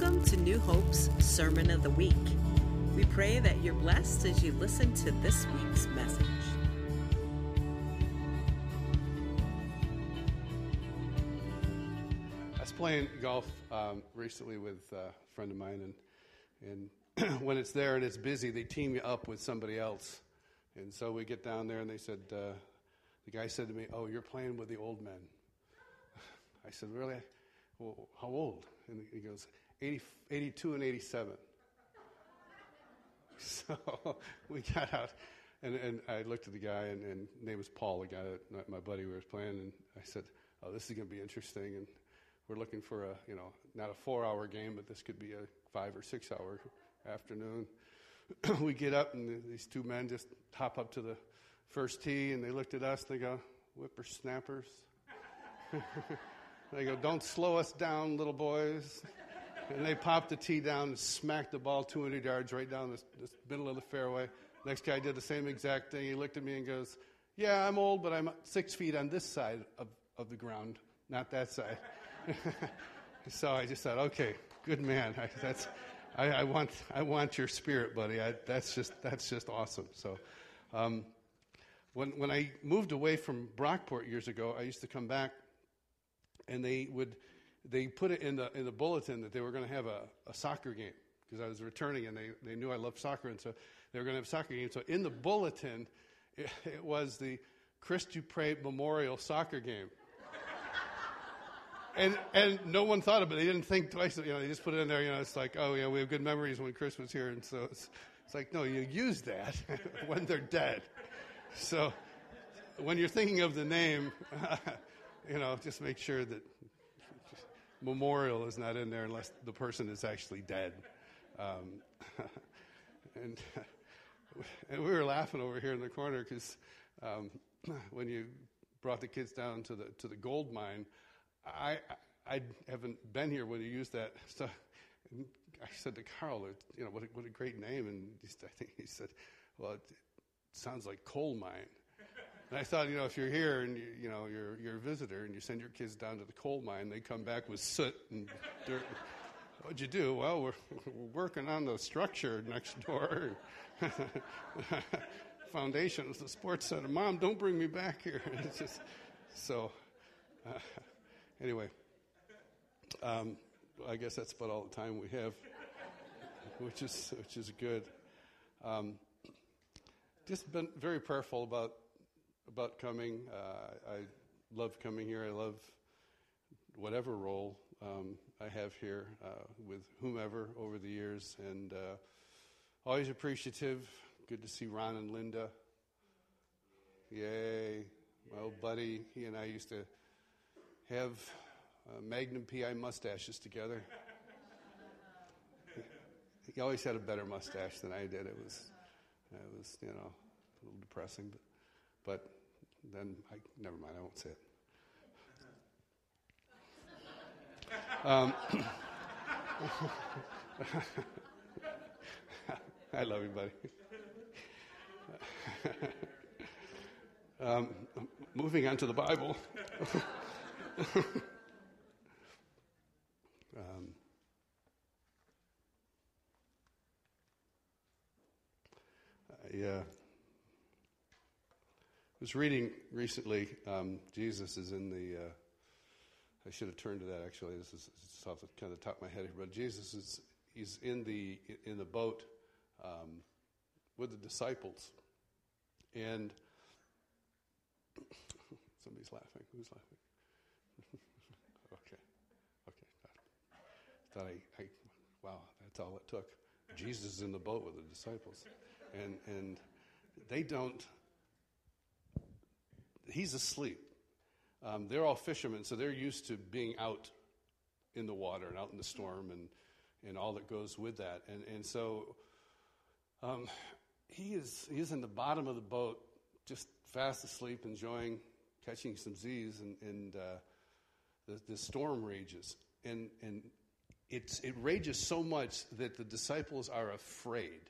Welcome to New Hope's Sermon of the Week. We pray that you're blessed as you listen to this week's message. I was playing golf um, recently with a friend of mine, and, and when it's there and it's busy, they team you up with somebody else. And so we get down there, and they said, uh, the guy said to me, Oh, you're playing with the old men. I said, Really? Well, how old? And he goes, 80, 82 and 87. So we got out, and, and I looked at the guy, and, and name was Paul, the guy that my buddy we was playing, and I said, "Oh, this is going to be interesting." And we're looking for a, you know, not a four-hour game, but this could be a five or six-hour afternoon. we get up, and these two men just hop up to the first tee, and they looked at us, and they go, "Whippersnappers." they go, "Don't slow us down, little boys." And they popped the tee down and smacked the ball 200 yards right down the, middle of the fairway. Next guy did the same exact thing. He looked at me and goes, Yeah, I'm old, but I'm six feet on this side of, of the ground, not that side. so I just thought, okay, good man. I, that's, I, I, want, I want your spirit, buddy. I, that's, just, that's just awesome. So um, when, when I moved away from Brockport years ago, I used to come back and they would – they put it in the, in the bulletin that they were going to have a, a soccer game because I was returning and they, they knew I loved soccer, and so they were going to have a soccer game. So in the bulletin, it, it was the Chris Dupre Memorial Soccer Game. and, and no one thought of it. They didn't think twice. You know, they just put it in there. You know, it's like, oh yeah, we have good memories when Chris was here, and so it's, it's like, no, you use that when they're dead. So when you're thinking of the name, you know, just make sure that memorial is not in there unless the person is actually dead. Um, and, and we were laughing over here in the corner because um, when you brought the kids down to the to the gold mine, I I haven't been here when you used that. So I said to Carl, you know, what a, what a great name, and I think he said, well, it sounds like coal mine. And I thought, you know, if you're here and you, you know you're you're a visitor and you send your kids down to the coal mine, they come back with soot and dirt. What'd you do? Well, we're, we're working on the structure next door. Foundation the sports center. Mom, don't bring me back here. Just, so, uh, anyway, um, I guess that's about all the time we have, which is which is good. Um, just been very prayerful about about coming. Uh, I love coming here. I love whatever role um, I have here uh, with whomever over the years, and uh, always appreciative. Good to see Ron and Linda. Yay, my old buddy. He and I used to have uh, Magnum PI mustaches together. he always had a better mustache than I did. It was, it was, you know, a little depressing, but, but then I never mind. I won't say it. Um, I love you, buddy. um, moving on to the Bible. um, yeah was reading recently, um, Jesus is in the, uh, I should have turned to that actually. This is off the kind of the top of my head here, but Jesus is he's in the in the boat um, with the disciples, and somebody's laughing. Who's laughing? okay, okay. Thought I, I, wow, that's all it took. Jesus is in the boat with the disciples, and and they don't he's asleep. Um, they're all fishermen, so they're used to being out in the water and out in the storm and, and all that goes with that. And, and so um, he, is, he is in the bottom of the boat, just fast asleep, enjoying catching some Z's, and, and uh, the, the storm rages. And, and it's, it rages so much that the disciples are afraid.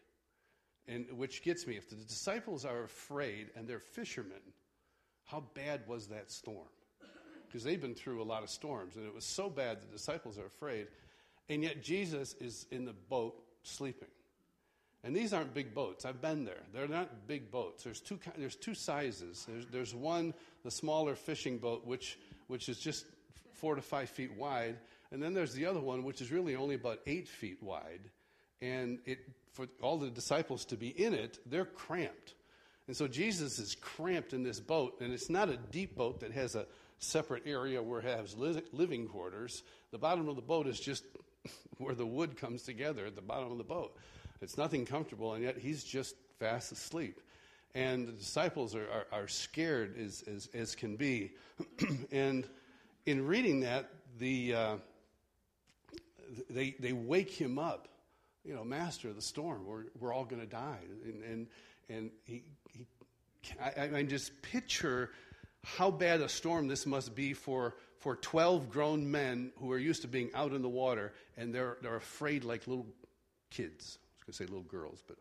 And which gets me, if the disciples are afraid and they're fishermen, how bad was that storm? Because they've been through a lot of storms, and it was so bad the disciples are afraid. And yet Jesus is in the boat sleeping. And these aren't big boats. I've been there. They're not big boats. There's two, there's two sizes. There's, there's one, the smaller fishing boat, which, which is just four to five feet wide. And then there's the other one, which is really only about eight feet wide. And it, for all the disciples to be in it, they're cramped. And so Jesus is cramped in this boat, and it's not a deep boat that has a separate area where it has living quarters. The bottom of the boat is just where the wood comes together at the bottom of the boat. It's nothing comfortable, and yet he's just fast asleep. And the disciples are, are, are scared as, as, as, can be. and in reading that, the, uh, they, they wake him up. You know, master of the storm, we're, we're all going to die. And, and, and he, I, I just picture how bad a storm this must be for, for 12 grown men who are used to being out in the water and they're, they're afraid like little kids I was going to say little girls, but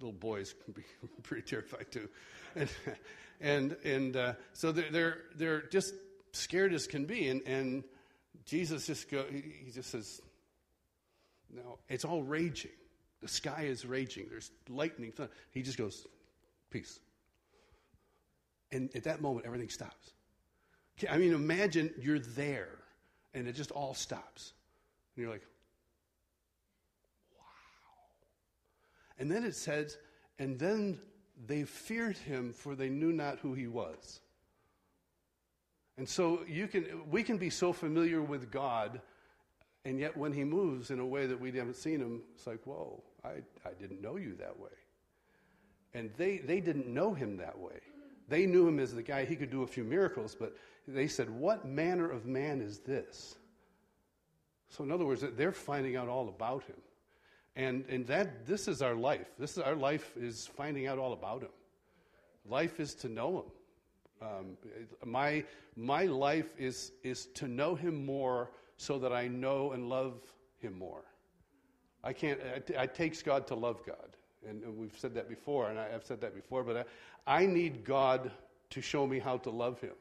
little boys can be pretty terrified too. And, and, and uh, so they're, they're, they're just scared as can be. And, and Jesus just go, he just says, no, it's all raging. The sky is raging. There's lightning. He just goes, peace. And at that moment, everything stops. I mean, imagine you're there and it just all stops. And you're like, wow. And then it says, and then they feared him, for they knew not who he was. And so you can, we can be so familiar with God, and yet when he moves in a way that we haven't seen him, it's like, whoa, I, I didn't know you that way. And they, they didn't know him that way. They knew him as the guy, he could do a few miracles, but they said, What manner of man is this? So, in other words, they're finding out all about him. And, and that, this is our life. This is our life is finding out all about him. Life is to know him. Um, my, my life is, is to know him more so that I know and love him more. I can't, it, it takes God to love God. And, and, we've said that before, and I, have said that before, but I, I need God to show me how to love him.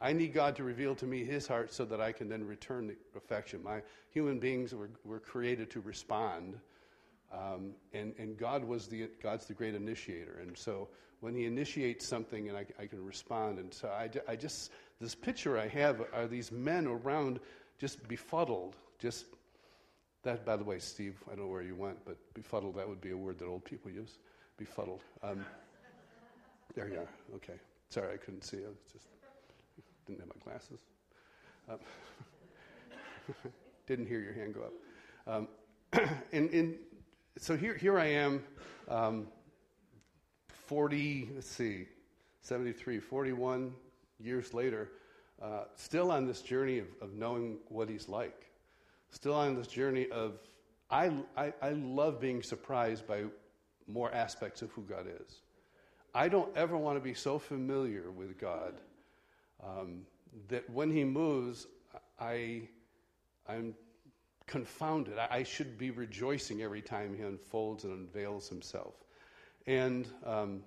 I need God to reveal to me his heart so that I can then return the affection. My human beings were, were created to respond um, and, and God was the, God's the great initiator. And so when he initiates something and I, I can respond. And so I, I just, this picture I have are these men around just befuddled, just, that, by the way, Steve, I don't know where you went, but befuddled, that would be a word that old people use. Befuddled. Um, there you are. Okay. Sorry, I couldn't see. I just didn't have my glasses. Um, didn't hear your hand go up. Um, and, and so here, here I am, um, 40, let's see, 73, 41 years later, uh, still on this journey of, of knowing what he's like. Still on this journey of, I, I, I love being surprised by more aspects of who God is. I don't ever want to be so familiar with God um, that when He moves, I, I'm confounded. I, should be rejoicing every time he unfolds and unveils himself. And um,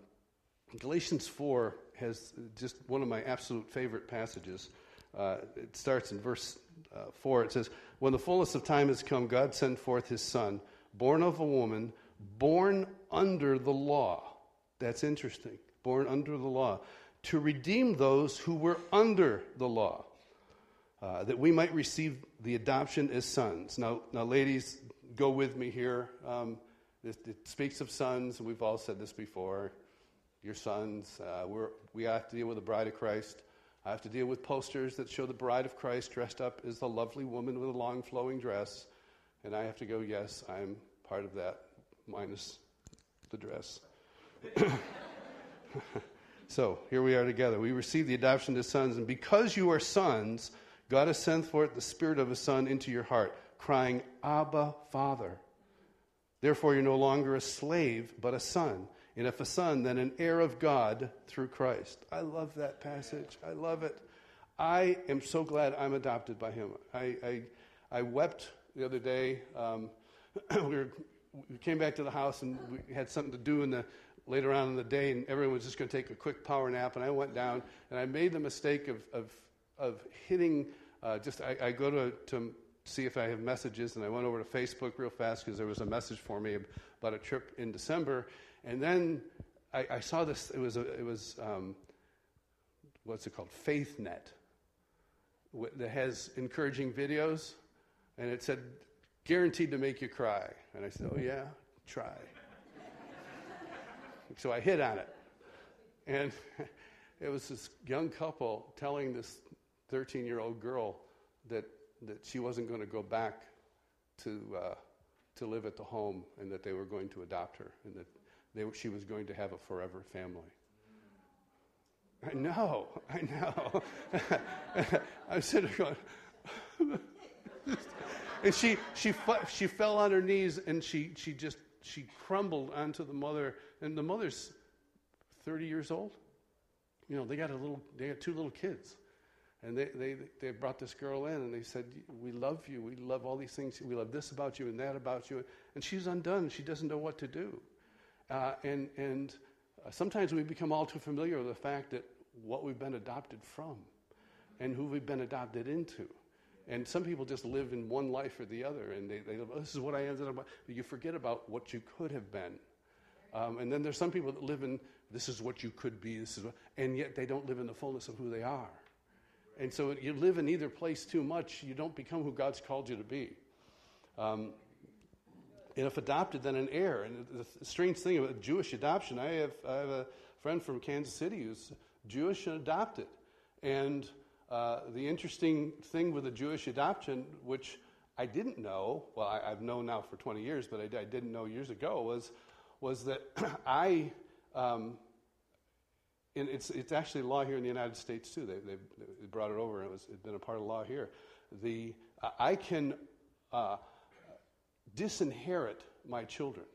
Galatians 4 has just one of my absolute favorite passages. Uh, it starts in verse uh, 4. It says, When the fullness of time has come, God sent forth his Son, born of a woman, born under the law. That's interesting. Born under the law. To redeem those who were under the law uh, that we might receive the adoption as sons. Now, now ladies, go with me here. Um, it, it, speaks of sons, and we've all said this before. Your sons, uh, we have to deal with the bride of Christ. I have to deal with posters that show the bride of Christ dressed up as the lovely woman with a long flowing dress. And I have to go, yes, I'm part of that, minus the dress. so here we are together. We receive the adoption as sons, and because you are sons, God has sent forth the Spirit of His Son into your heart, crying, Abba, Father. Therefore, you're no longer a slave, but a son. And if a son, then an heir of God through Christ. I love that passage. I love it. I am so glad I'm adopted by Him. I, I, I wept the other day. Um, we, were, we came back to the house and we had something to do in the, later on in the day, and everyone was just going to take a quick power nap. And I went down and I made the mistake of, of of hitting. Uh, just I, I, go to, to see if I have messages, and I went over to Facebook real fast because there was a message for me about a trip in December. And then I, I saw this. It was a, it was um, what's it called? FaithNet that has encouraging videos, and it said guaranteed to make you cry. And I said, Oh yeah, try. so I hit on it, and it was this young couple telling this 13 year old girl that that she wasn't going to go back to, uh, to live at the home and that they were going to adopt her and that they, she was going to have a forever family. I know, I know. I'm sitting there going, and she, she, she fell on her knees and she, she just, she crumbled onto the mother. And the mother's 30 years old. You know, they got a little, they got two little kids. And they, they, they brought this girl in and they said, We love you. We love all these things. We love this about you and that about you. And she's undone. She doesn't know what to do. Uh, and and uh, sometimes we become all too familiar with the fact that what we've been adopted from and who we've been adopted into. And some people just live in one life or the other, and they, they oh, this is what I ended up. But you forget about what you could have been. Um, and then there's some people that live in this is what you could be, this is what, and yet they don't live in the fullness of who they are. And so you live in either place too much, you don't become who God's called you to be. Um, and if adopted, then an heir. And the strange thing about Jewish adoption, I have, I have a friend from Kansas City who's Jewish and adopted. And uh, the interesting thing with the Jewish adoption, which I didn't know, well, I, have known now for 20 years, but I, I, didn't know years ago, was, was that I um, and it's, it's actually law here in the United States too. They, they, brought it over, and it's been a part of law here. The, I can uh, disinherit my children.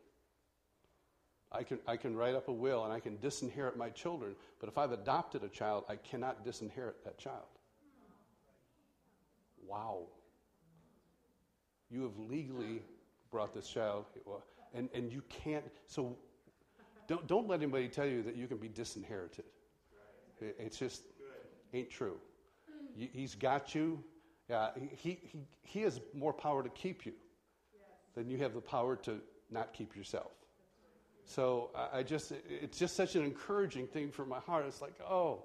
I can, I can write up a will and I can disinherit my children, but if I've adopted a child, I cannot disinherit that child. Wow. You have legally brought this child, and, and you can't. So don't, don't let anybody tell you that you can be disinherited. It, it's just ain't true. He's got you. Uh, he, he, he has more power to keep you than you have the power to not keep yourself. So I, just, it's just such an encouraging thing for my heart. It's like, oh,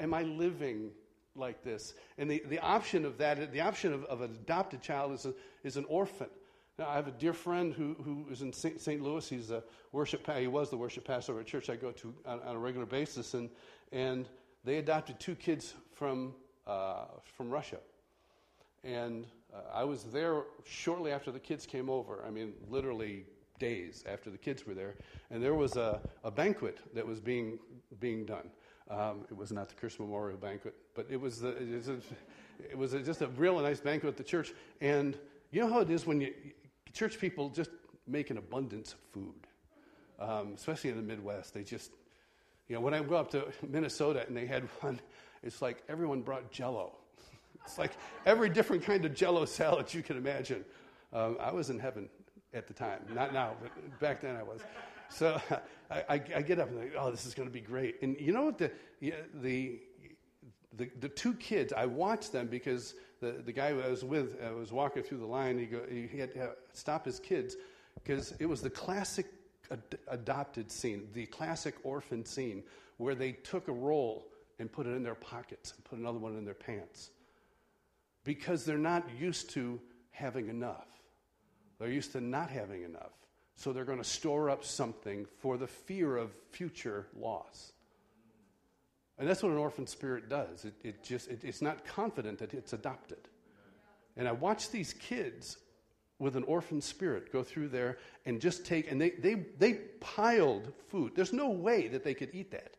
am I living like this? And the, the option of that, the option of, of an adopted child is, a, is an orphan. Now, I have a dear friend who, who is in St. Louis. He's a worship, he was the worship pastor of a church I go to on, on a regular basis, and, and they adopted two kids from, uh, from Russia. And uh, I was there shortly after the kids came over. I mean, literally days after the kids were there. And there was a, a banquet that was being, being done. Um, it was not the Christmas Memorial Banquet, but it was, the, it was, a, it was a, just a real nice banquet at the church. And you know how it is when you, church people just make an abundance of food, um, especially in the Midwest. They just, you know, when I go up to Minnesota and they had one, it's like everyone brought jello. It's like every different kind of jello salad you can imagine. Um, I was in heaven at the time, not now, but back then I was. So I, I, I get up and think, oh, this is going to be great. And you know what? The, the, the, the two kids, I watched them because the, the guy I was with uh, was walking through the line. He, go, he had to stop his kids because it was the classic ad- adopted scene, the classic orphan scene, where they took a roll and put it in their pockets and put another one in their pants because they're not used to having enough. They're used to not having enough. So they're going to store up something for the fear of future loss. And that's what an orphan spirit does. It, it just, it, it's not confident that it's adopted. And I watch these kids with an orphan spirit go through there and just take, and they, they, they piled food. There's no way that they could eat that.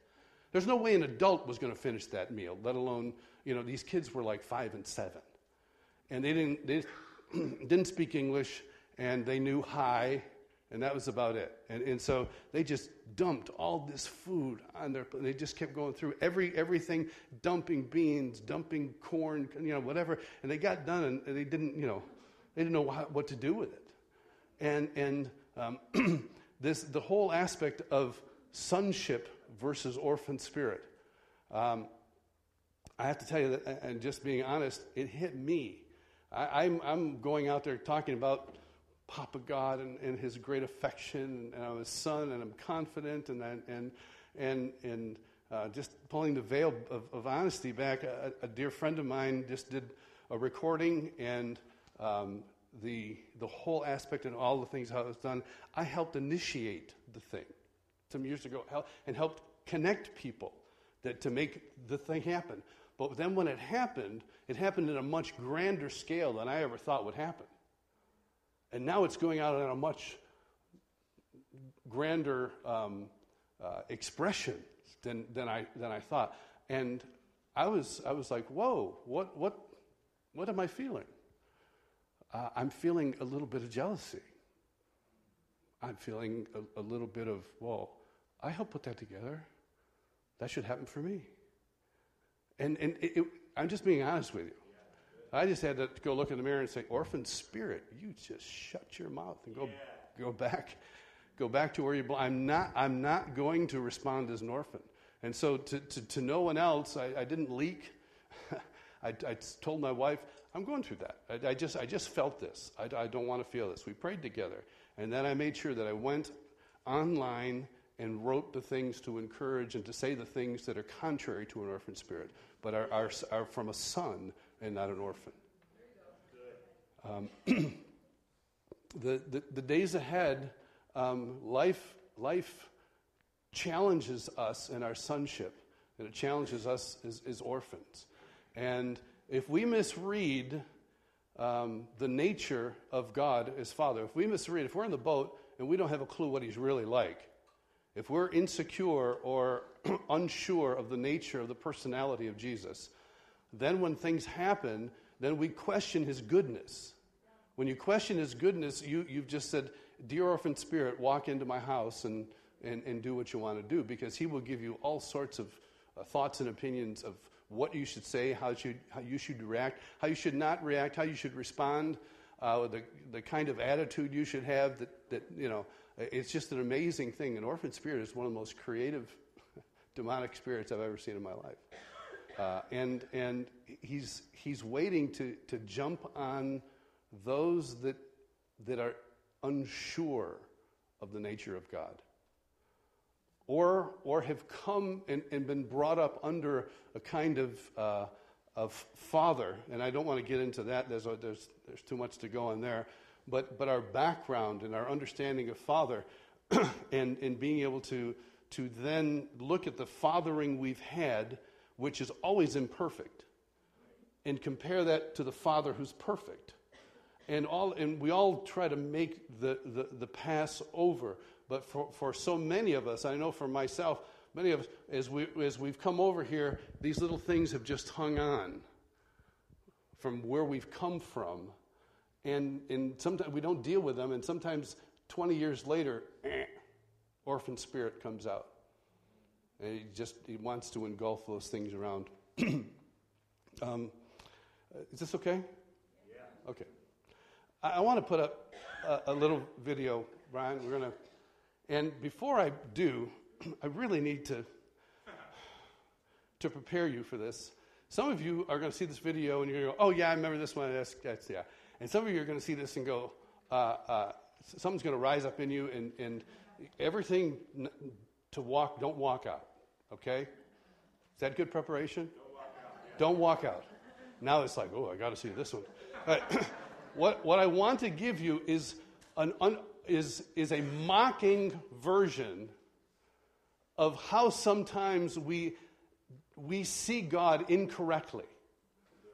There's no way an adult was going to finish that meal, let alone, you know, these kids were like five and seven. And they didn't, they didn't speak English, and they knew hi and that was about it. And, and so they just dumped all this food on their, they just kept going through every, everything, dumping beans, dumping corn, you know, whatever. And they got done and they didn't, you know, they didn't know what, to do with it. And, and um, this, the whole aspect of sonship versus orphan spirit. Um, I have to tell you that, and just being honest, it hit me I, am I'm, I'm going out there talking about Papa God and, and his great affection, and I'm his son, and I'm confident, and, and, and, and uh, just pulling the veil of, of honesty back. A, a, dear friend of mine just did a recording, and um, the, the whole aspect and all the things how it was done, I helped initiate the thing some years ago and helped connect people that, to make the thing happen. But then when it happened, it happened in a much grander scale than I ever thought would happen. And now it's going out on a much grander um, uh, expression than, than, I, than I thought. And I was, I was like, whoa, what, what, what am I feeling? Uh, I'm feeling a little bit of jealousy. I'm feeling a, a little bit of, whoa, I helped put that together. That should happen for me. And, and it, it, I'm just being honest with you. I just had to go look in the mirror and say, "Orphan spirit, you just shut your mouth and go, yeah. go back, go back to where you belong." I'm not, I'm not going to respond as an orphan. And so, to, to, to no one else, I, I didn't leak. I, I, told my wife, "I'm going through that. I, I just, I just felt this. I, I don't want to feel this." We prayed together, and then I made sure that I went online and wrote the things to encourage and to say the things that are contrary to an orphan spirit, but are, are, are from a son and not an orphan. Um, the, the, the, days ahead, um, life, life challenges us in our sonship, and it challenges us as, as orphans. And if we misread um, the nature of God as Father, if we misread, if we're in the boat and we don't have a clue what He's really like, if we're insecure or unsure of the nature of the personality of Jesus, then, when things happen, then we question his goodness. When you question his goodness, you, you've just said, Dear orphan spirit, walk into my house and, and, and do what you want to do, because he will give you all sorts of uh, thoughts and opinions of what you should say, how, should, how you should react, how you should not react, how you should respond, uh, the, the kind of attitude you should have. That, that, you know, it's just an amazing thing. An orphan spirit is one of the most creative demonic spirits I've ever seen in my life. Uh, and and he's, he's waiting to, to jump on those that, that are unsure of the nature of God. Or, or have come and, and been brought up under a kind of, uh, of father. And I don't want to get into that, there's, a, there's, there's too much to go on there. But, but our background and our understanding of father and, and being able to, to then look at the fathering we've had which is always imperfect, and compare that to the Father who's perfect. And, all, and we all try to make the, the, the pass over. But for, for so many of us, I know for myself, many of us, as, we, as we've come over here, these little things have just hung on from where we've come from. And, and sometimes we don't deal with them, and sometimes 20 years later, eh, orphan spirit comes out. And he just he wants to engulf those things around. um, is this okay? Yeah. Okay. I, I want to put up a, a, little video, Brian. We're gonna, and before I do, I really need to to prepare you for this. Some of you are going to see this video and you're going to go, "Oh yeah, I remember this one." That's, that's yeah. And some of you are going to see this and go, uh, uh, "Something's going to rise up in you," and and everything to walk, don't walk out. Okay? Is that good preparation? Don't walk out. Don't walk out. Now it's like, oh, I got to see this one. Right. what, what I want to give you is, an un, is, is a mocking version of how sometimes we, we see God incorrectly.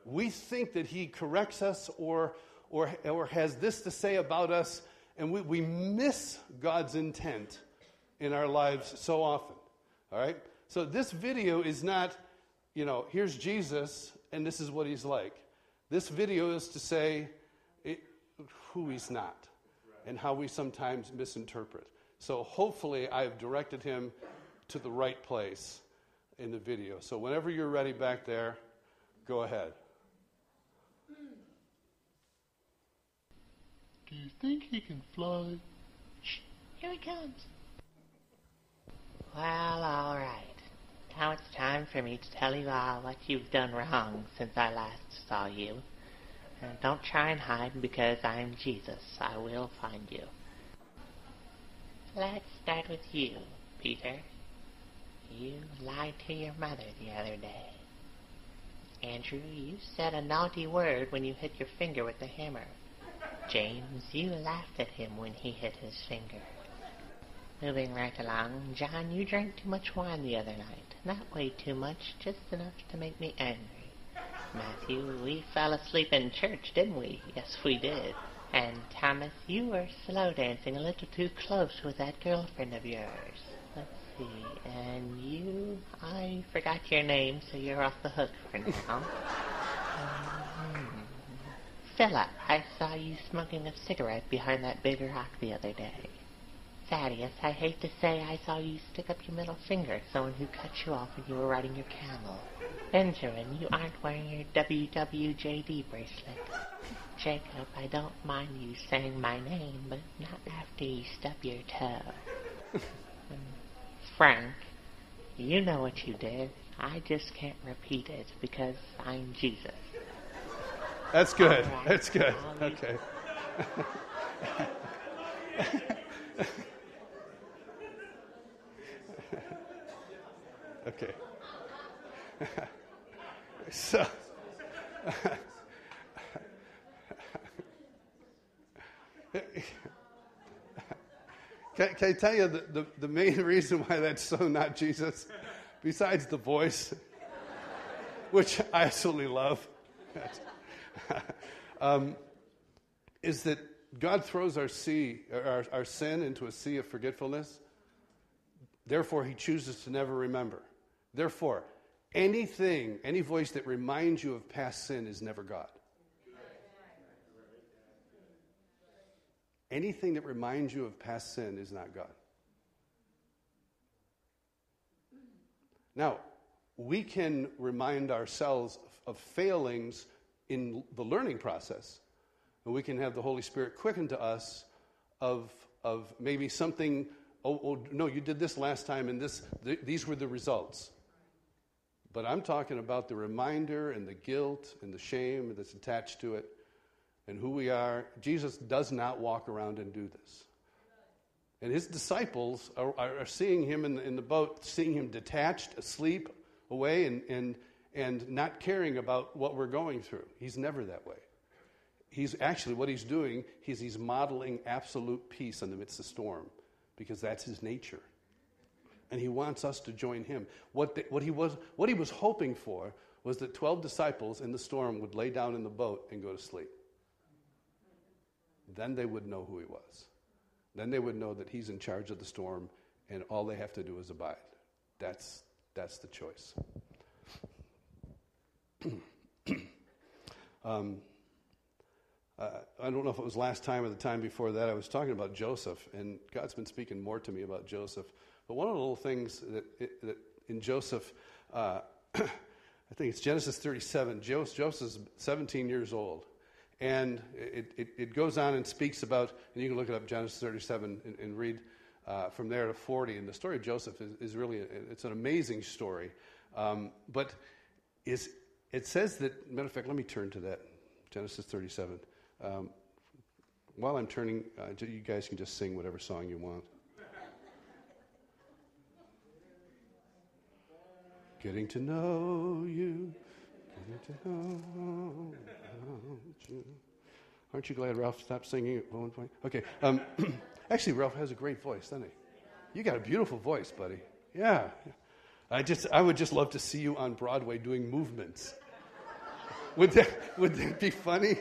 We think that He corrects us or, or, or has this to say about us, and we, we miss God's intent in our lives so often. All right? So this video is not, you know, here's Jesus and this is what he's like. This video is to say it, who he's not and how we sometimes misinterpret. So hopefully I've directed him to the right place in the video. So whenever you're ready back there, go ahead. Do you think he can fly? Shh, here he comes. Well, all right. Now it's time for me to tell you all what you've done wrong since I last saw you. And don't try and hide because I'm Jesus. I will find you. Let's start with you, Peter. You lied to your mother the other day. Andrew, you said a naughty word when you hit your finger with the hammer. James, you laughed at him when he hit his finger. Moving right along, John, you drank too much wine the other night. Not way too much, just enough to make me angry. Matthew, we fell asleep in church, didn't we? Yes, we did. And Thomas, you were slow dancing a little too close with that girlfriend of yours. Let's see. And you, I forgot your name, so you're off the hook for now. Philip, I saw you smoking a cigarette behind that big rock the other day. Thaddeus, I hate to say I saw you stick up your middle finger at someone who cut you off when you were riding your camel. Benjamin, you aren't wearing your WWJD bracelet. Jacob, I don't mind you saying my name, but not after you stub your toe. Frank, you know what you did. I just can't repeat it because I'm Jesus. That's good. That's good. Okay. okay. so, can, can I tell you the, the, the main reason why that's so not Jesus, besides the voice, which I absolutely love, um, is that God throws our sea, our, our sin into a sea of forgetfulness. Therefore, He chooses to never remember. Therefore, anything, any voice that reminds you of past sin is never God. Anything that reminds you of past sin is not God. Now, we can remind ourselves of failings in the learning process. And we can have the Holy Spirit quicken to us of, of maybe something, oh, oh, no, you did this last time and this, th- these were the results. But I'm talking about the reminder and the guilt and the shame that's attached to it and who we are. Jesus does not walk around and do this. And his disciples are, are, seeing him in the, in the boat, seeing him detached, asleep, away, and, and, and not caring about what we're going through. He's never that way. He's actually, what he's doing, he's, he's modeling absolute peace in the midst of storm because that's his nature. And he wants us to join him. What, the, what, he was, what he was hoping for was that 12 disciples in the storm would lay down in the boat and go to sleep. Then they would know who he was. Then they would know that he's in charge of the storm and all they have to do is abide. That's, that's the choice. um, uh, I don't know if it was last time or the time before that, I was talking about Joseph, and God's been speaking more to me about Joseph. But one of the little things that, that in Joseph, uh, I think it's Genesis 37, Joseph, Joseph's 17 years old. And it, it, it, goes on and speaks about, and you can look it up, Genesis 37, and, and read uh, from there to 40. And the story of Joseph is, is really, it's an amazing story. Um, but is, it says that, matter of fact, let me turn to that, Genesis 37. Um, while I'm turning, uh, you guys can just sing whatever song you want. Getting to know you, getting to know you. Aren't you glad Ralph stopped singing at one point? Okay. Um, actually, Ralph has a great voice, doesn't he? You got a beautiful voice, buddy. Yeah. I just, I would just love to see you on Broadway doing movements. Would that, would that be funny?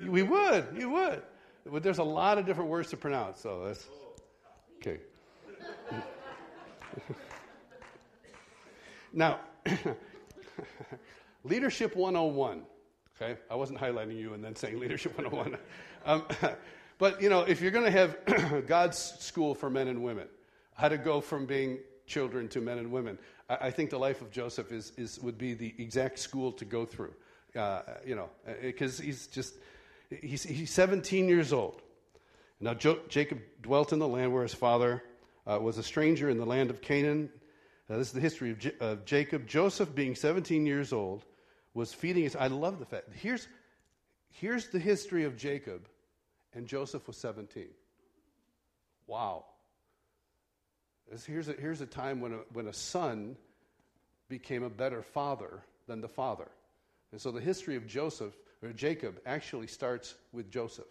We would. You would. But there's a lot of different words to pronounce, so that's okay. now, Leadership 101. Okay, I wasn't highlighting you and then saying Leadership 101. um, but you know, if you're going to have God's school for men and women, how to go from being children to men and women, I, think the life of Joseph is, is would be the exact school to go through. Uh, you know, because he's just he's, he's 17 years old. Now jo- Jacob dwelt in the land where his father uh, was a stranger in the land of Canaan. Uh, this is the history of, J- of Jacob. Joseph, being 17 years old, was feeding his. I love the fact. Here's, here's the history of Jacob, and Joseph was 17. Wow. Here's, a, here's a time when a, when a son became a better father than the father. And so the history of Joseph, or Jacob, actually starts with Joseph.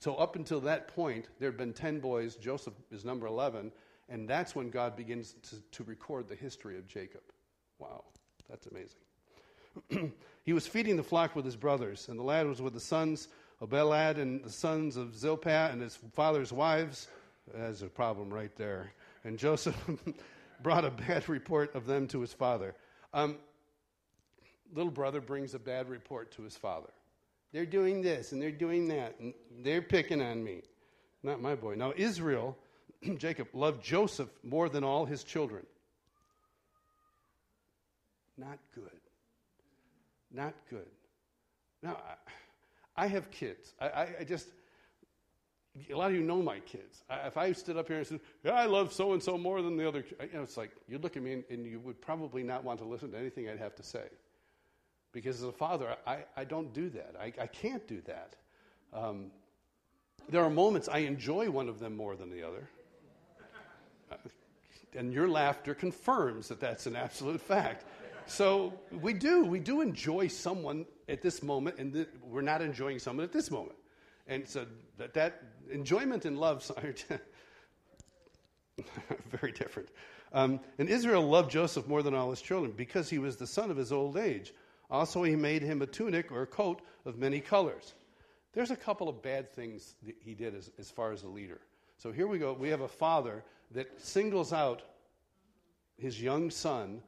So up until that point, there had been 10 boys. Joseph is number 11. And that's when God begins to, to record the history of Jacob. Wow, that's amazing. he was feeding the flock with his brothers, and the lad was with the sons of Bilhah and the sons of Zilpah and his father's wives. There's a problem right there. And Joseph brought a bad report of them to his father. Um, little brother brings a bad report to his father. They're doing this and they're doing that, and they're picking on me. Not my boy. Now, Israel, Jacob, loved Joseph more than all his children. Not good. Not good. Now, I, I have kids. I, I, I, just, a lot of you know my kids. if I stood up here and said, yeah, I love so and so more than the other, you know, it's like, you'd look at me and, and you would probably not want to listen to anything I'd have to say. Because as a father, I, I don't do that. I, I can't do that. Um, there are moments I enjoy one of them more than the other. Uh, and your laughter confirms that that's an absolute fact. So we do. We do enjoy someone at this moment, and th- we're not enjoying someone at this moment. And so that, that enjoyment and love are very different. Um, and Israel loved Joseph more than all his children because he was the son of his old age. Also, he made him a tunic or a coat of many colors. There's a couple of bad things that he did as, as far as a leader. So here we go. We have a father that singles out his young son,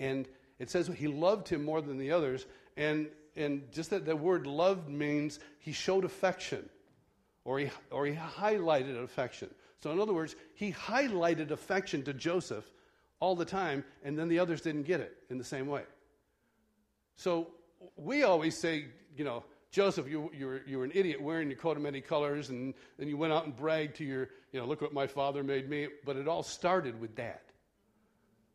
and it says he loved him more than the others. And, and just that the word loved means he showed affection, or he, or he highlighted affection. So, in other words, he highlighted affection to Joseph all the time, and then the others didn't get it in the same way. So we always say, you know, Joseph, you, you're, you're an idiot wearing your coat of many colors, and, and you went out and bragged to your, you know, look what my father made me. But it all started with dad.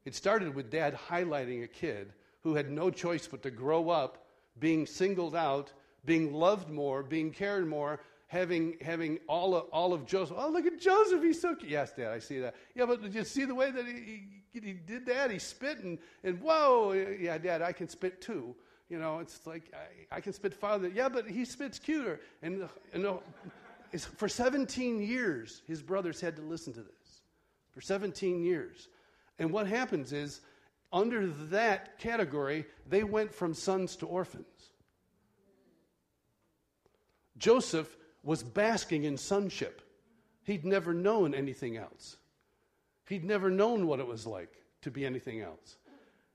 It started with dad highlighting a kid who had no choice but to grow up being singled out, being loved more, being cared more, having, having all, of, all of Joseph. Oh, look at Joseph. He's so cute. Yes, Dad, I see that. Yeah, but did you see the way that he, he, he did that? He spit and, and whoa. Yeah, Dad, I can spit too. You know, it's like I, I can spit farther. Yeah, but he spits cuter. And, and for 17 years, his brothers had to listen to this. For 17 years. And what happens is, under that category, they went from sons to orphans. Joseph was basking in sonship. He'd never known anything else. He'd never known what it was like to be anything else.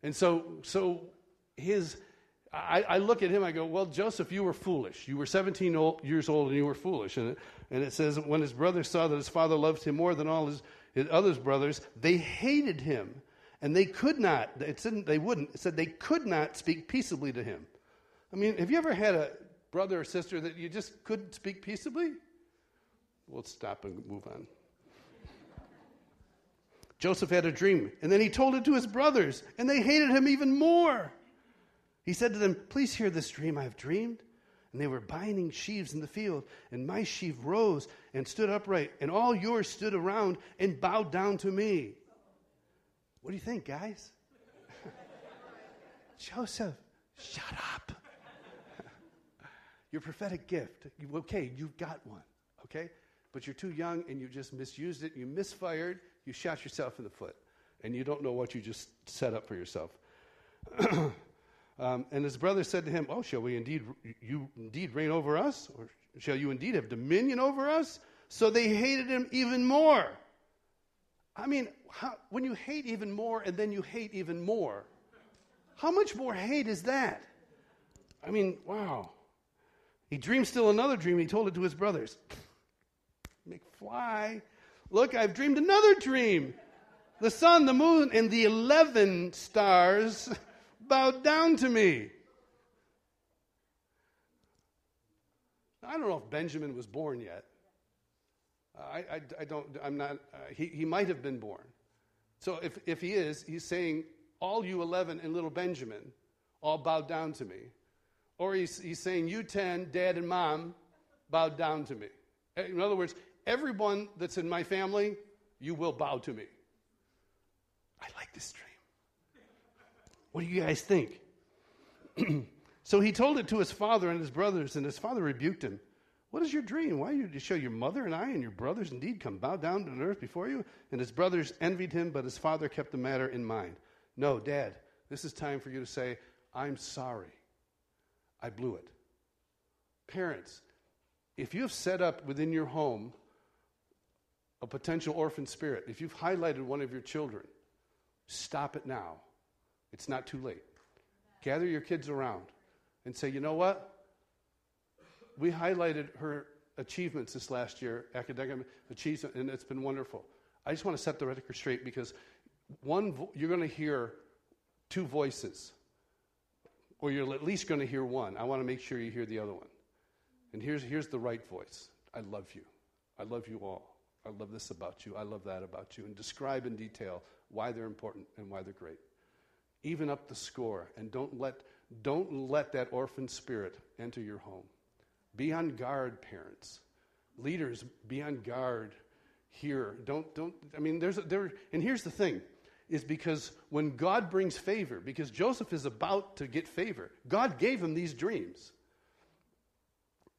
And so, so his, I, I look at him, I go, Well, Joseph, you were foolish. You were 17 old, years old and you were foolish. And it, and it says, When his brothers saw that his father loved him more than all his, his other brothers, they hated him. And they could not, it said they wouldn't, it said they could not speak peaceably to him. I mean, have you ever had a, brother or sister that you just couldn't speak peaceably? We'll stop and move on. Joseph had a dream, and then he told it to his brothers, and they hated him even more. He said to them, Please hear this dream I have dreamed. And they were binding sheaves in the field, and my sheaf rose and stood upright, and all yours stood around and bowed down to me. What do you think, guys? Joseph, shut up your prophetic gift. You, okay, you've got one, okay? But you're too young and you just misused it, you misfired, you shot yourself in the foot, and you don't know what you just set up for yourself. um, and his brother said to him, Oh, shall we indeed, you indeed reign over us? Or shall you indeed have dominion over us? So they hated him even more. I mean, how, when you hate even more and then you hate even more, how much more hate is that? I mean, wow. He dreamed still another dream. He told it to his brothers. McFly, look, I've dreamed another dream. The sun, the moon, and the 11 stars bowed down to me. I don't know if Benjamin was born yet. I, I, I don't, I'm not, uh, he, he might have been born. So if, if he is, he's saying, all you 11 and little Benjamin, all bowed down to me. Or he's, he's saying, You 10, dad and mom, bowed down to me. Eh, in other words, everyone that's in my family, you will bow to me. I like this dream. What do you guys think? so he told it to his father and his brothers, and his father rebuked him. What is your dream? Why you to show your mother and I and your brothers indeed come bow down to the earth before you? And his brothers envied him, but his father kept the matter in mind. No, Dad, this is time for you to say, I'm sorry. I blew it. Parents, if you have set up within your home a potential orphan spirit, if you've highlighted one of your children, stop it now. It's not too late. Gather your kids around and say, you know what? We highlighted her achievements this last year, academic achievement, and it's been wonderful. I just want to set the record straight because one, you're going to hear two voices, or you're at least going to hear one. I want to make sure you hear the other one. And here's, here's the right voice I love you. I love you all. I love this about you. I love that about you. And describe in detail why they're important and why they're great. Even up the score, and don't let, don't let that orphan spirit enter your home. Be on guard, parents. Leaders, be on guard here. Don't, don't, I mean, there's, a, there, and here's the thing is because when God brings favor, because Joseph is about to get favor, God gave him these dreams.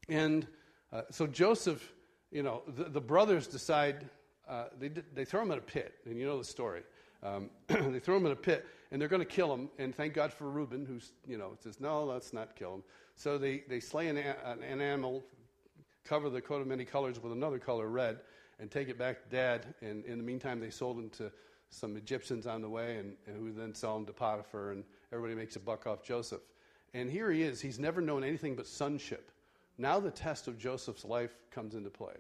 And uh, so Joseph, you know, the, the brothers decide, uh, they, they throw him in a pit, and you know the story. Um, they throw him in a pit, and they're going to kill him. And thank God for Reuben, who's, you know, says, no, let's not kill him. So they, they slay an, an animal, cover the coat of many colors with another color, red, and take it back to dad. And in the meantime, they sold him to some Egyptians on the way, and, and who then sell him to Potiphar, and everybody makes a buck off Joseph. And here he is. He's never known anything but sonship. Now the test of Joseph's life comes into play.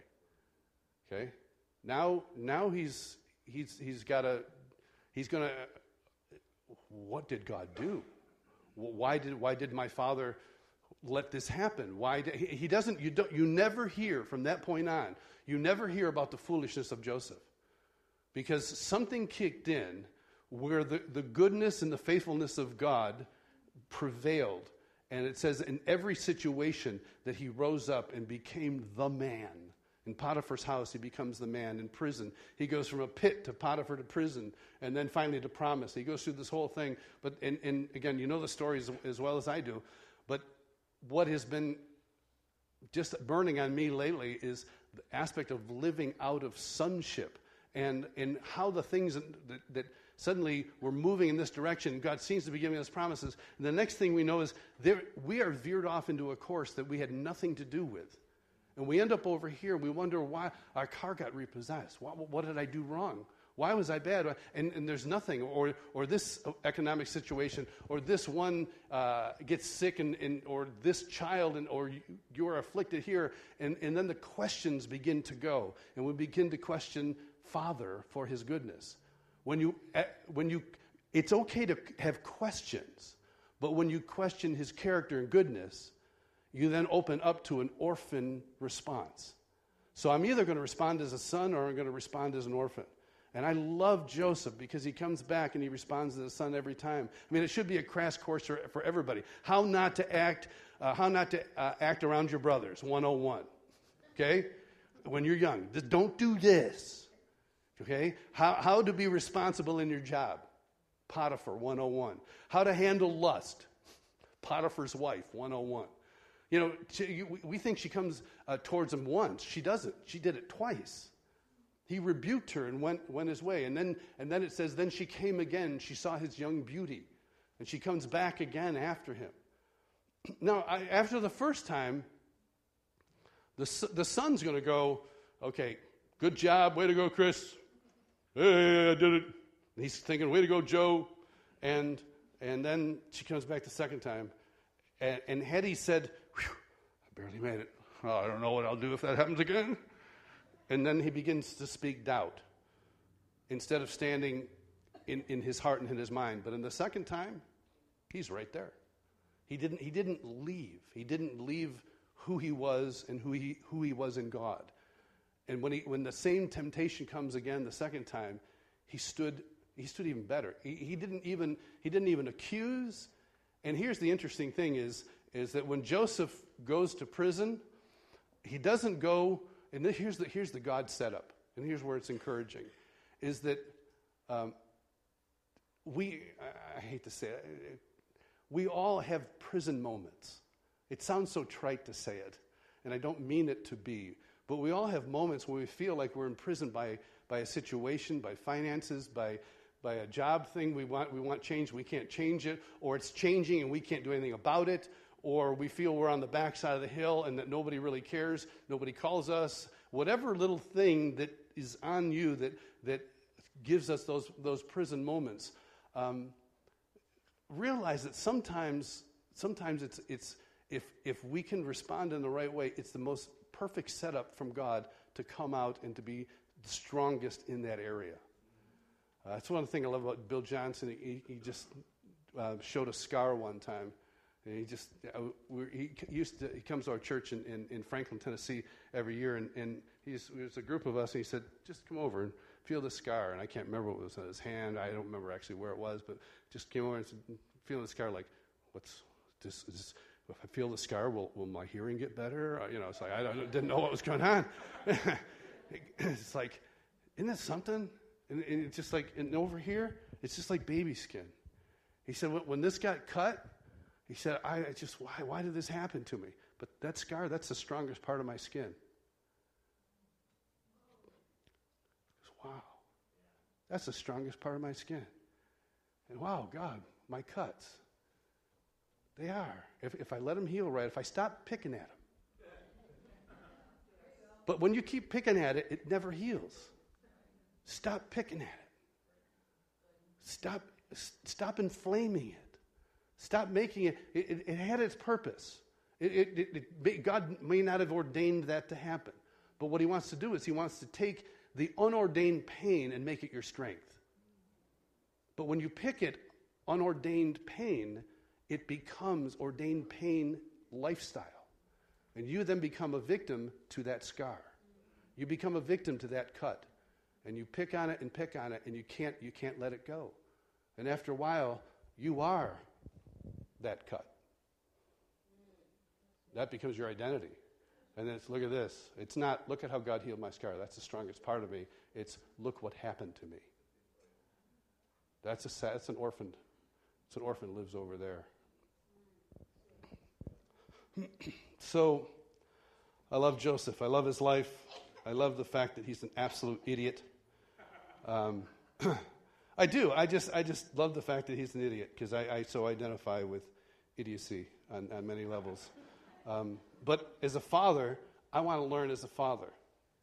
Okay? Now, now he's, he's, he's got a, he's going to, what did God do? Why did, why did my father let this happen? Why he doesn't, you, don't, you never hear from that point on, you never hear about the foolishness of Joseph because something kicked in where the, the goodness and the faithfulness of God prevailed. And it says in every situation that he rose up and became the man. In Potiphar's house, he becomes the man. In prison, he goes from a pit to Potiphar to prison, and then finally to promise. He goes through this whole thing. But and, and again, you know the story as, as well as I do. What has been just burning on me lately is the aspect of living out of sonship and, and how the things that, that suddenly we're moving in this direction. God seems to be giving us promises. And the next thing we know is there, we are veered off into a course that we had nothing to do with. And we end up over here. We wonder why our car got repossessed. What, what did I do wrong? Why was I bad? And, and there's nothing, or, or this economic situation, or this one uh, gets sick, and, and, or this child, and, or you, you are afflicted here. And, and then the questions begin to go. And we begin to question Father for his goodness. When you, eh, when you, it's okay to have questions, but when you question his character and goodness, you then open up to an orphan response. So I'm either going to respond as a son or I'm going to respond as an orphan. And I love Joseph because he comes back and he responds to the son every time. I mean, it should be a crash course for, for everybody. How not to act, uh, how not to uh, act around your brothers, 101. Okay? When you're young. Don't do this. Okay? How, how to be responsible in your job. Potiphar 101. How to handle lust. Potiphar's wife 101. You know, we think she comes uh, towards him once. She doesn't. She did it twice. He rebuked her and went, went his way. And then, and then it says, then she came again. She saw his young beauty. And she comes back again after him. Now, I, after the first time, the, the son's going to go, okay, good job. Way to go, Chris. Hey, I did it. And he's thinking, way to go, Joe. And, and then she comes back the second time. And, and Hetty said, I barely made it. Oh, I don't know what I'll do if that happens again. And then he begins to speak doubt instead of standing in, in his heart and in his mind. But in the second time, he's right there. He didn't, he didn't leave. He didn't leave who he was and who he, who he was in God. And when, he, when the same temptation comes again the second time, he stood, he stood even better. He, he, didn't even, he didn't even accuse And here's the interesting thing is, is that when Joseph goes to prison, he doesn't go, and here's, the, here's the God setup, and here's where it's encouraging, is that um, we, I, I hate to say it, we all have prison moments. It sounds so trite to say it, and I don't mean it to be, but we all have moments where we feel like we're imprisoned by, by a situation, by finances, by, by a job thing we want, we want change, we can't change it, or it's changing and we can't do anything about it, or we feel we're on the backside of the hill and that nobody really cares, nobody calls us, whatever little thing that is on you that, that gives us those, those prison moments. Um, realize that sometimes, sometimes it's, it's if, if we can respond in the right way, it's the most perfect setup from God to come out and to be the strongest in that area. Uh, that's one things I love about Bill Johnson. He, he just uh, showed a scar one time. And he just, uh, he used to, he comes to our church in, in, in Franklin, Tennessee every year, and, and he's, there's a group of us, and he said, just come over and feel the scar. And I can't remember what was on his hand. I don't remember actually where it was, but just came over and said, feeling the scar, like, what's this? Is, if I feel the scar, will, will my hearing get better? Uh, you know, it's like, I didn't know what was going on. it's like, isn't that something? And, and, it's just like, and over here, it's just like baby skin. He said, when this got cut, he said, I, just, why, why did this happen to me? But that scar, that's the strongest part of my skin. Goes, wow, that's the strongest part of my skin. And wow, God, my cuts. They are. If, if I let them heal right, if I stop picking at them. But when you keep picking at it, it never heals. Stop picking at it. Stop, stop inflaming it. Stop making it. It, it, it had its purpose. It, God may not have ordained that to happen. But what he wants to do is he wants to take the unordained pain and make it your strength. But when you pick it unordained pain, it becomes ordained pain lifestyle. And you then become a victim to that scar. You become a victim to that cut. And you pick on it and pick on it, and you can't, you can't let it go. And after a while, you are that cut. That becomes your identity. And then it's look at this. It's not look at how God healed my scar. That's the strongest part of me. It's look what happened to me. That's a sad. that's an orphan. It's an orphan lives over there. so I love Joseph. I love his life. I love the fact that he's an absolute idiot. Um, I do. I just, I just love the fact that he's an idiot because I, I, so identify with idiocy on, on many levels. Um, but as a father, I want to learn as a father.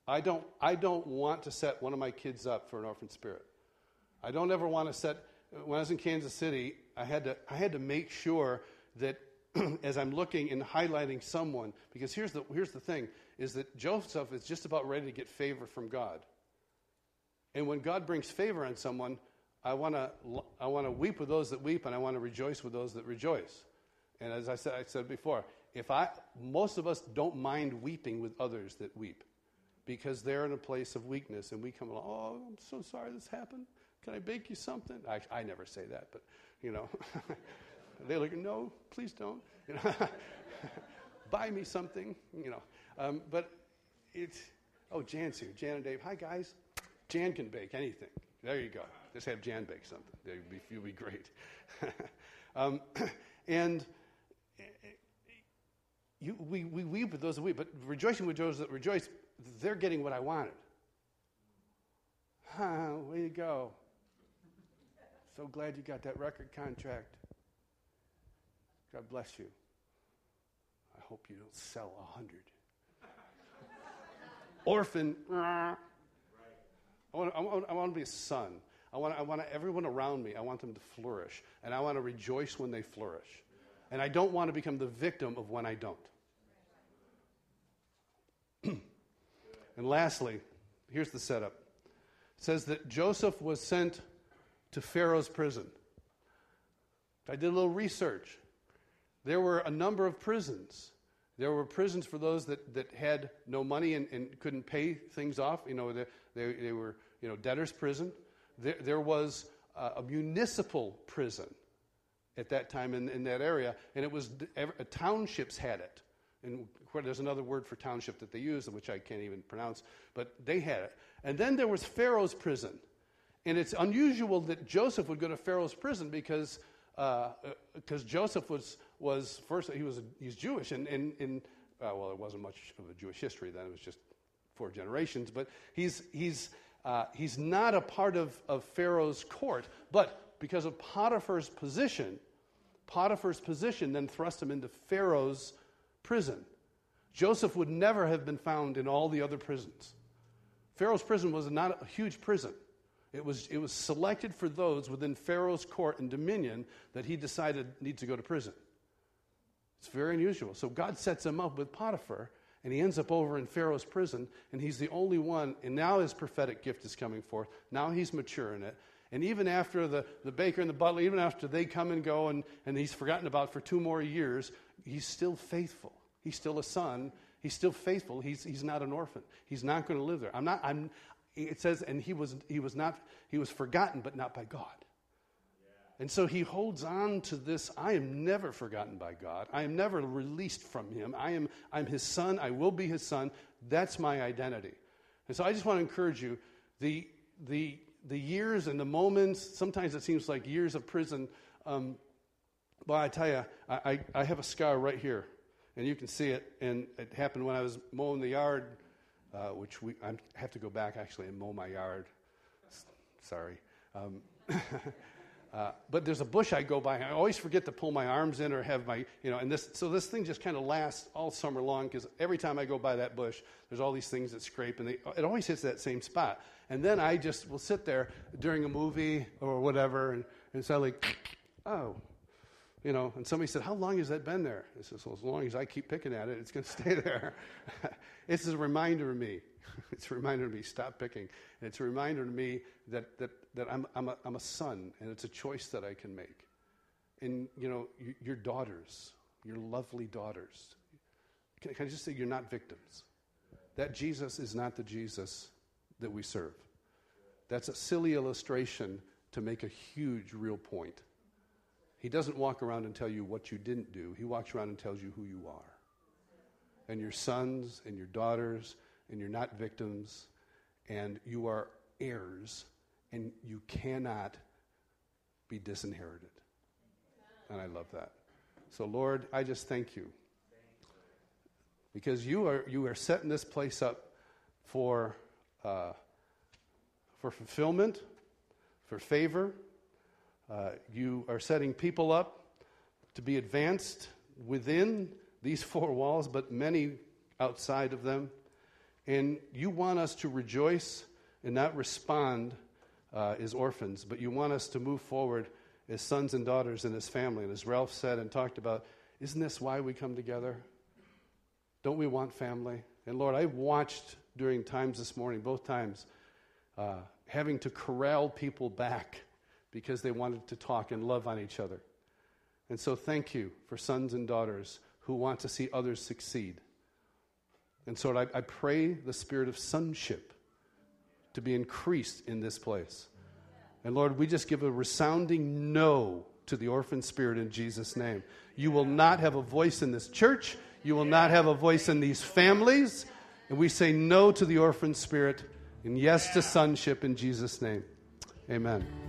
I don't, I don't want to set one of my kids up for an orphan spirit. I don't ever want to set. When I was in Kansas City, I had to, I had to make sure that as I'm looking and highlighting someone, because here's the, here's the thing, is that Joseph is just about ready to get favor from God. And when God brings favor on someone, I want to I want to weep with those that weep, and I want to rejoice with those that rejoice. And as I said, I said before, if I most of us don't mind weeping with others that weep, because they're in a place of weakness, and we come along. Oh, I'm so sorry this happened. Can I bake you something? I, I never say that, but you know, they look. No, please don't. You know, buy me something. You know, um, but it's. Oh, Jan's here. Jan and Dave. Hi guys. Jan can bake anything. There you go. Just have Jan bake something. You'll be, be great. um, and you, we, we weep with those that weep, but rejoicing with those that rejoice, they're getting what I wanted. Huh, way to go. So glad you got that record contract. God bless you. I hope you don't sell a hundred. Orphan. I want, I, want, I want to be a son. I want, I want everyone around me, I want them to flourish. And I want to rejoice when they flourish. And I don't want to become the victim of when I don't. and lastly, here's the setup it says that Joseph was sent to Pharaoh's prison. I did a little research. There were a number of prisons. There were prisons for those that, that had no money and, and couldn't pay things off. You know, they, they, they were you know, debtor's prison. There, there was a municipal prison. at that time in, in that area, and it was uh, townships had it. And there's another word for township that they use, which I can't even pronounce, but they had it. And then there was Pharaoh's prison. And it's unusual that Joseph would go to Pharaoh's prison because because uh, Joseph was, was first, he was he's Jewish, and, and, and uh, well, it wasn't much of a Jewish history then, it was just four generations, but he's, he's, uh, he's not a part of, of Pharaoh's court, but because of Potiphar's position, Potiphar's position then thrust him into Pharaoh's prison. Joseph would never have been found in all the other prisons. Pharaoh's prison was not a huge prison. It was, it was selected for those within Pharaoh's court and dominion that he decided need to go to prison. It's very unusual. So God sets him up with Potiphar, and he ends up over in Pharaoh's prison, and he's the only one. And now his prophetic gift is coming forth. Now he's mature in it. And even after the, the baker and the butler, even after they come and go and, and he's forgotten about for two more years, he's still faithful. He's still a son. He's still faithful. He's, he's not an orphan. He's not going to live there. I'm not, I'm, it says, and he was, he was not, he was forgotten, but not by God. And so he holds on to this I am never forgotten by God. I am never released from him. I am I'm his son. I will be his son. That's my identity. And so I just want to encourage you the, the, the years and the moments, sometimes it seems like years of prison. Um, but I tell you, I, I, I have a scar right here, and you can see it. And it happened when I was mowing the yard uh, which we, I have to go back actually and mow my yard. Sorry. Um, uh, but there's a bush I go by. I always forget to pull my arms in or have my, you know, and this, so this thing just kind of lasts all summer long because every time I go by that bush, there's all these things that scrape and they, it always hits that same spot. And then I just will sit there during a movie or whatever and, and suddenly, oh, you know, and somebody said, How long has that been there? I said, Well, as long as I keep picking at it, it's going to stay there. it's a reminder to me. it's a reminder to me, stop picking. And it's a reminder to me that, that, that I'm, I'm, a, I'm a son, and it's a choice that I can make. And, you know, you, your daughters, your lovely daughters, can, can I just say you're not victims? That Jesus is not the Jesus that we serve. That's a silly illustration to make a huge, real point. He doesn't walk around and tell you what you didn't do, He walks around and tells you who you are. And your sons and your daughters, and you're not victims, and you are heirs, and you cannot be disinherited. And I love that. So, Lord, I just thank you. Because you are, you are setting this place up for, uh, for fulfillment, for favor, uh, you are setting people up to be advanced within these four walls, but many outside of them. And you want us to rejoice and not respond uh, as orphans, but you want us to move forward as sons and daughters in this family. And as Ralph said and talked about, isn't this why we come together? Don't we want family? And Lord, I watched during times this morning, both times, uh, having to corral people back because they wanted to talk and love on each other. And so, thank you for sons and daughters who want to see others succeed. And so, I, I pray the spirit of sonship to be increased in this place. And Lord, we just give a resounding no to the orphan spirit in Jesus' name. You will not have a voice in this church. You will not have a voice in these families. And we say no to the orphan spirit and yes to sonship in Jesus' name. Amen.